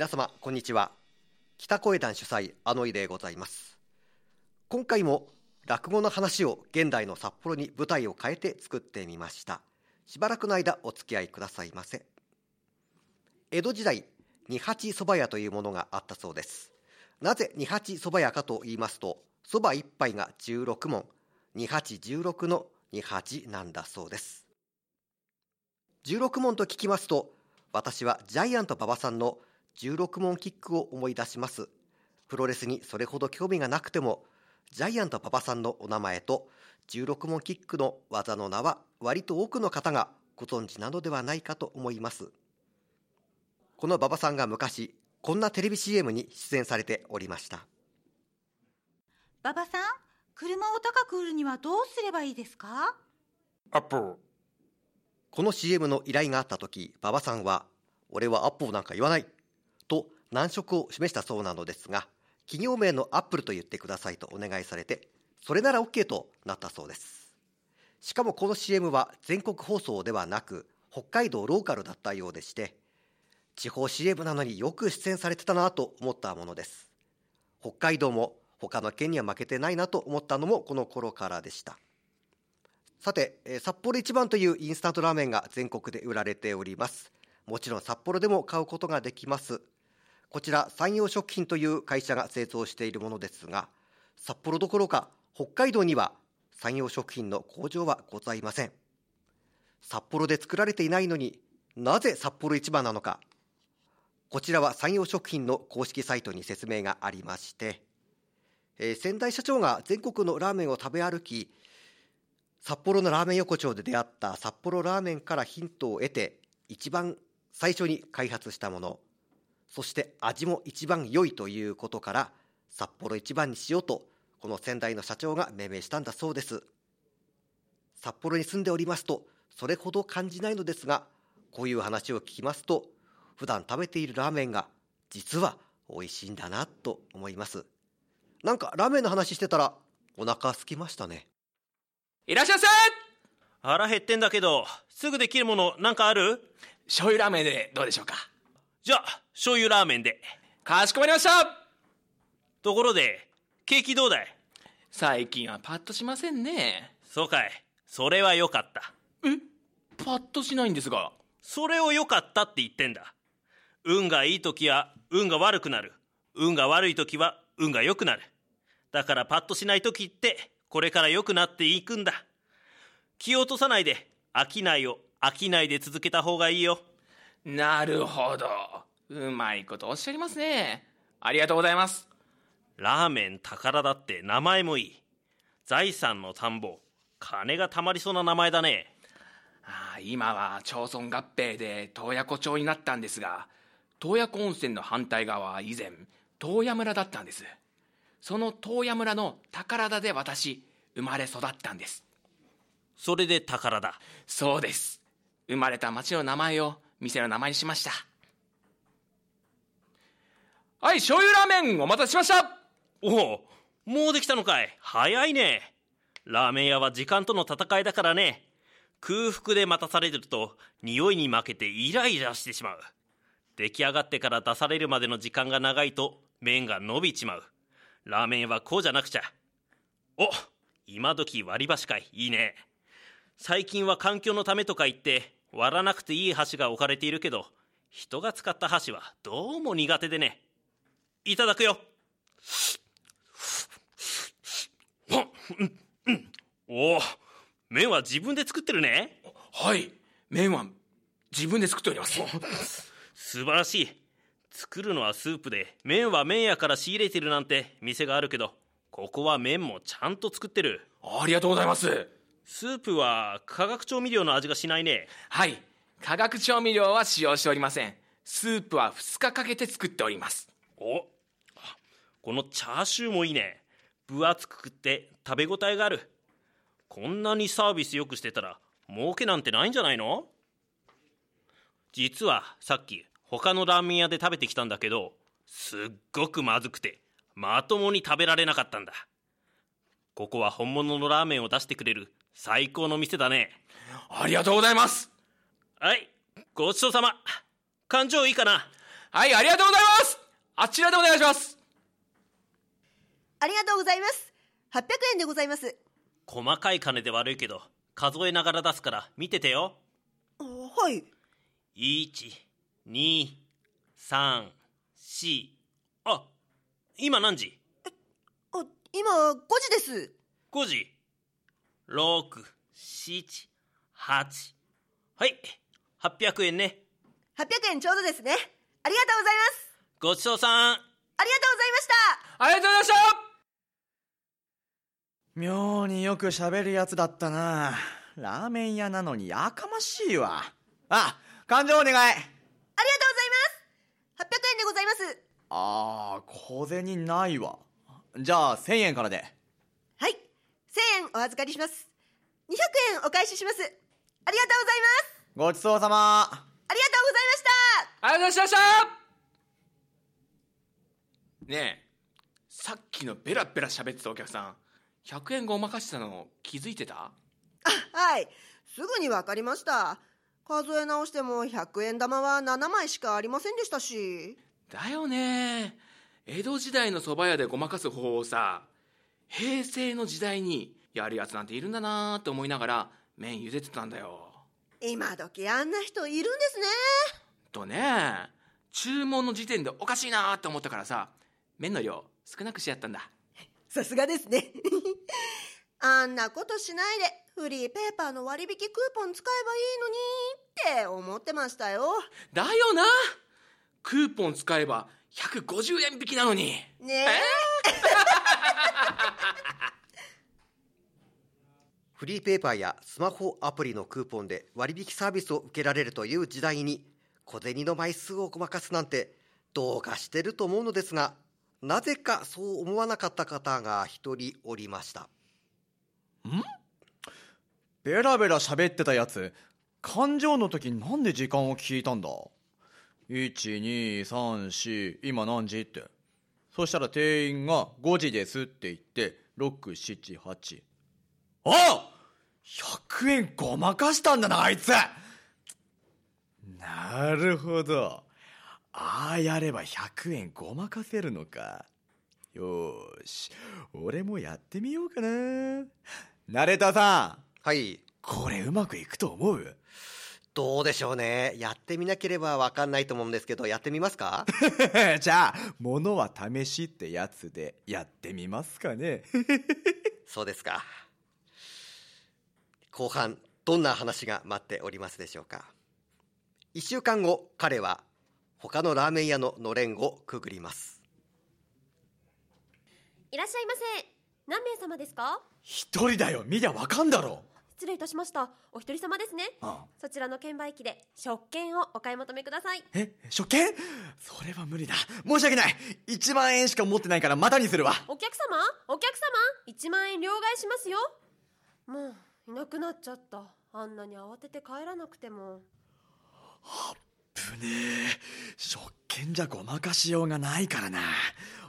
皆様こんにちは。北小団主催あのいでございます。今回も落語の話を現代の札幌に舞台を変えて作ってみました。しばらくの間お付き合いくださいませ。江戸時代二八蕎麦屋というものがあったそうです。なぜ二八蕎麦屋かと言いますと蕎麦一杯が16問二八十六の二八なんだそうです。16問と聞きますと私はジャイアント馬場さんの16問キックを思い出します。プロレスにそれほど興味がなくてもジャイアント馬場さんのお名前と16問キックの技の名は割と多くの方がご存知なのではないかと思います。この馬場さんが昔こんなテレビ CM に出演されておりました。馬場さん車を高く売るにはどうすればいいですか？アップこの CM の依頼があった時馬場さんは俺はアップルなんか言わないと難色を示したそうなのですが企業名のアップルと言ってくださいとお願いされてそれなら OK となったそうです。しかもこの CM は全国放送ではなく北海道ローカルだったようでして地方 CM なのによく出演されてたなと思ったものです。北海道も他の県には負けてないなと思ったのもこの頃からでした。さて札幌一番というインスタントラーメンが全国で売られております。もちろん札幌でも買うことができます。こちら山陽食品という会社が製造しているものですが札幌どころか北海道には山陽食品の工場はございません。札幌で作られていないのになぜ札幌一番なのか。こちらは山陽食品の公式サイトに説明がありまして、えー、先代社長が全国のラーメンを食べ歩き札幌のラーメン横丁で出会った札幌ラーメンからヒントを得て一番最初に開発したもの。そして味も一番良いということから札幌一番にしようとこの先代の社長が命名したんだそうです。札幌に住んでおりますとそれほど感じないのですがこういう話を聞きますと普段食べているラーメンが実は美味しいんだなと思います。なんかラーメンの話してたらお腹空きましたね。いらっしゃいませ！腹減ってんだけどすぐできるものなんかある？醤油ラーメンでどうでしょうか？じゃあ醤油ラーメンで。かしこまりました。ところで景気どうだい？最近はパッとしませんね。そうかい。それはよかった。え？パッとしないんですが。それをよかったって言ってんだ。運がいい時は運が悪くなる。運が悪い時は運が良くなる。だからパッとしない時ってこれから良くなっていくんだ。気を落とさないで。商いを商いで続けた方がいいよ。なるほどうまいことおっしゃりますね。ありがとうございます。ラーメン宝だって名前もいい。財産の田んぼ。金がたまりそうな名前だね。ああ今は町村合併で洞爺湖町になったんですが洞爺湖温泉の反対側は以前洞爺村だったんです。その洞爺村の宝田で私生まれ育ったんです。それで宝だ。そうです。生まれた町の名前を店の名前にしましたはい醤油ラーメンお待たせしました。おおもうできたのかい。早いね。ラーメン屋は時間との戦いだからね。空腹で待たされると匂いに負けてイライラしてしまう。出来上がってから出されるまでの時間が長いと麺が伸びちまう。ラーメンはこうじゃなくちゃ。お今時割り箸かい。いいね。最近は環境のためとか言って割らなくていい箸が置かれているけど人が使った箸はどうも苦手でね。いただくよ。おお麺は自分で作ってるね。はい。麺は自分で作っております。素晴らしい。作るのはスープで麺は麺屋から仕入れてるなんて店があるけどここは麺もちゃんと作ってる。ありがとうございます。スープは化学調味料の味がしないね。はい。化学調味料は使用しておりません。スープは2日かけて作っております。おこのチャーシューもいいね。分厚く食って食べ応えがある。こんなにサービスよくしてたら儲けなんてないんじゃないの？実はさっき他のラーメン屋で食べてきたんだけどすっごくまずくてまともに食べられなかったんだ。ここは本物のラーメンを出してくれる最高の店だね。ありがとうございます。はいごちそうさま。感情いいかな？はいありがとうございます。あちらでお願いしますありがとうございます。800円でございます。細かい金で悪いけど数えながら出すから見ててよあはい。1234あ今何時？あ、今5時です。5時678はい800円ね800円ちょうどですね。ありがとうございます。ごちそうさんありがとうございました。ありがとうございました妙によく喋るやつだったなラーメン屋なのにやかましいわあ勘定お願いありがとうございます。800円でございます。あー小銭ないわじゃあ1000円からではい。1000円お預かりします。200円お返しします。ありがとうございます。ごちそうさまありがとうございました。ありがとうございましたねえさっきのベラベラ喋ってたお客さん100円ごまかしてたの気づいてた？はい。すぐにわかりました。数え直しても100円玉は7枚しかありませんでしたし。だよね江戸時代の蕎麦屋でごまかす方法をさ平成の時代にやるやつなんているんだなーって思いながら麺茹でてたんだよ今時あんな人いるんですね。とね注文の時点でおかしいなーって思ったからさ麺の量少なくしてやったんださすがですね。あんなことしないでフリーペーパーの割引クーポン使えばいいのにって思ってましたよ。だよなクーポン使えば150円引きなのにねえ。フリーペーパーやスマホアプリのクーポンで割引サービスを受けられるという時代に小銭の枚数をごまかすなんてどうかしてると思うのですがなぜかそう思わなかった方が一人おりました。ん？ベラベラ喋ってたやつ勘定の時なんで時間を聞いたんだ？1234今何時って。そしたら店員が5時ですって言って678あ100円ごまかしたんだなあいつ。なるほど。ああやれば100円ごまかせるのか。よーし。俺もやってみようかな。ナレーターさん。はい。これうまくいくと思う？どうでしょうね。やってみなければわかんないと思うんですけどやってみますか？じゃあ物は試しってやつでやってみますかね。そうですか。後半どんな話が待っておりますでしょうか？1週間後彼は他のラーメン屋ののれんをくぐります。いらっしゃいませ。何名様ですか？一人だよ。見りゃわかんだろ。失礼いたしました。お一人様ですね。あそちらの券売機で食券をお買い求めください。え初見それは無理だ。申し訳ない。1万円しか持ってないからまたにするわ。お客様？お客様？1万円両替しますよ。もういなくなっちゃった。あんなに慌てて帰らなくてもぶねえ食券じゃごまかしようがないからな。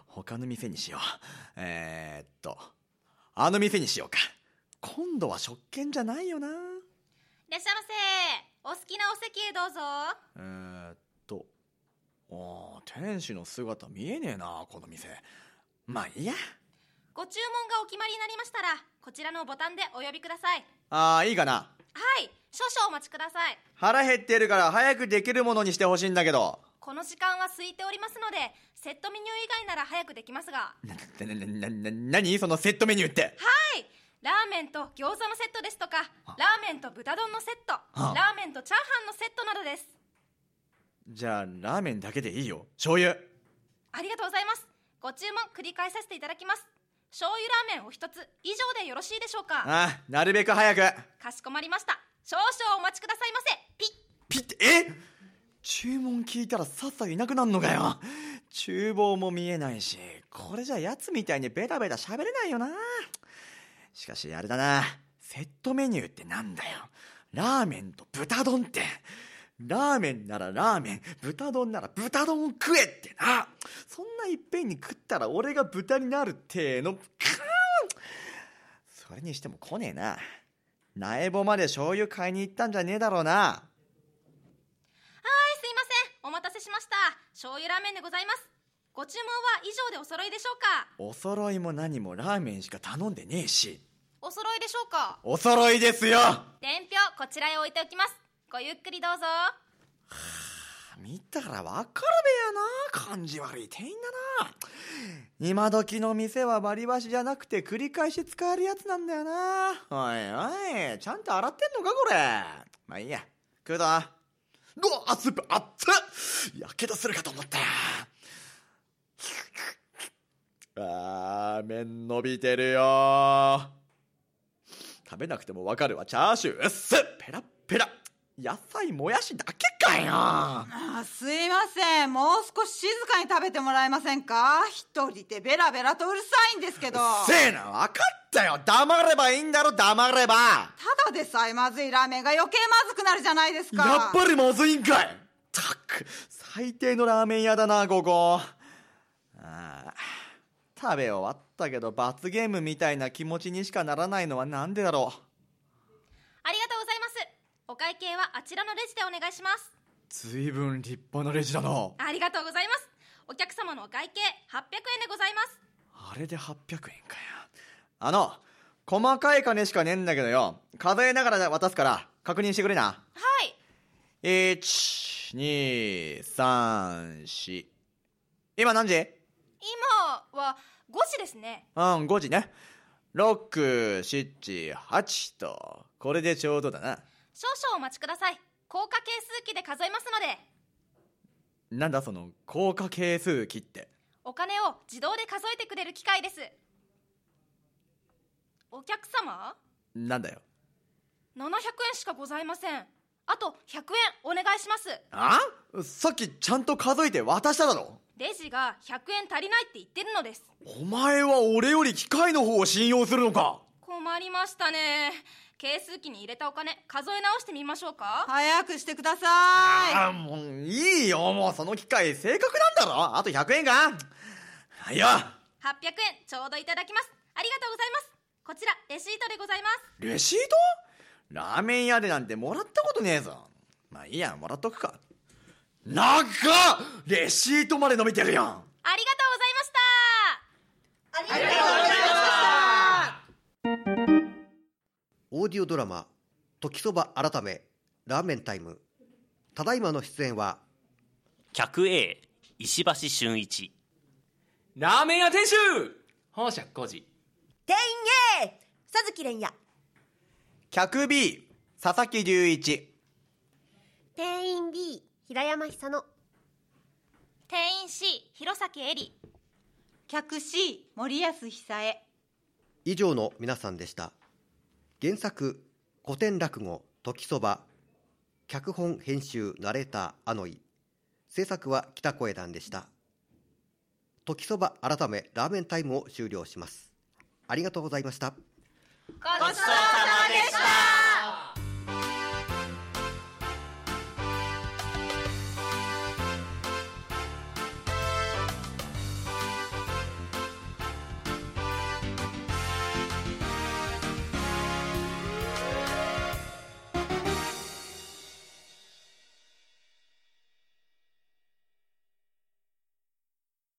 他の店にしよう。えー、っとあの店にしようか。今度は食券じゃないよな。いらっしゃいませ。お好きなお席へどうぞ。えー、っとあー店主の姿見えねえなこの店。まあいいや。ご注文がお決まりになりましたらこちらのボタンでお呼びください。ああいいかなはい。少々お待ちください。腹減ってるから早くできるものにしてほしいんだけど。この時間は空いておりますのでセットメニュー以外なら早くできますが。ななななな何そのセットメニューって？はい。ラーメンと餃子のセットですとかラーメンと豚丼のセットあ。ラーメンとチャーハンのセットなどです。じゃあラーメンだけでいいよ。醤油。ありがとうございます。ご注文繰り返させていただきます醤油ラーメンお一つ以上でよろしいでしょうか？ああなるべく早く。かしこまりました。少々お待ちくださいませ。ピッ。ピッ。てえ？注文聞いたらさっさといなくなるのかよ。厨房も見えないしこれじゃやつみたいにベタベタ喋れないよな。しかしあれだな。セットメニューってなんだよ。ラーメンと豚丼ってラーメンならラーメン豚丼なら豚丼を食えってな。そんないっぺんに食ったら俺が豚になるっての。それにしても来ねえな。苗穂まで醤油買いに行ったんじゃねえだろうな。はいすいません。お待たせしました。醤油ラーメンでございます。ご注文は以上でお揃いでしょうか？お揃いも何もラーメンしか頼んでねえし。お揃いでしょうか？お揃いですよ。伝票こちらへ置いておきますごゆっくりどうぞ。はあ見たらわかるべやな。感じ悪い店員だな。今時の店は割り箸じゃなくて繰り返し使えるやつなんだよな。おいおいちゃんと洗ってんのかこれ。まあいいや。食うぞ。うわスープ熱っ。やけどするかと思ったよ。あー麺伸びてるよ。食べなくてもわかるわ。チャーシュー。うっすペラッペラ。野菜もやしだけかよ。あすいません。もう少し静かに食べてもらえませんか？一人でベラベラとうるさいんですけど。せえな分かったよ。黙ればいいんだろ黙れば。ただでさえまずいラーメンが余計まずくなるじゃないですか。やっぱりまずいんかい。たく最低のラーメン屋だなここああ食べ終わったけど罰ゲームみたいな気持ちにしかならないのはなんでだろうありがとうございますお会計はあちらのレジでお願いします。ずいぶん立派なレジだな。ありがとうございます。お客様のお会計800円でございます。あれで800円かよ。あの細かい金しかねえんだけどよ。数えながら渡すから確認してくれな。はい。123今何時？今は5時ですね。うん5時ね。678と。これでちょうどだな少々お待ちください。効果係数機で数えますので。なんだその効果係数機って。お金を自動で数えてくれる機械です。お客様？なんだよ。700円しかございません。あと100円お願いします。あ？さっきちゃんと数えて渡しただろ。レジが100円足りないって言ってるのです。お前は俺より機械の方を信用するのか？困りましたね。係数機に入れたお金数え直してみましょうか。早くしてくださああもういいよ。もうその機械正確なんだろ。あと100円か。はいよ。800円ちょうどいただきます。ありがとうございます。こちらレシートでございます。レシート？ラーメン屋でなんてもらったことねえぞ。まあいいやもらっとくか。なんかレシートまで伸びてるやん。ありがとうございました。ありがとうございまオーディオドラマ「時そば改めラーメンタイム」ただいまの出演は客 A 石橋俊一。ラーメン屋店主！本社工事店員 A 佐月蓮也。客 B 佐々木隆一。店員 B 平山久乃。店員 C 弘前絵里。客 C 森安久恵。以上の皆さんでした原作古典落語「時そば」脚本編集ナレーターあのい制作は北声団でした。時そば改めラーメンタイムを終了します。ありがとうございました。ごちそうさまでした。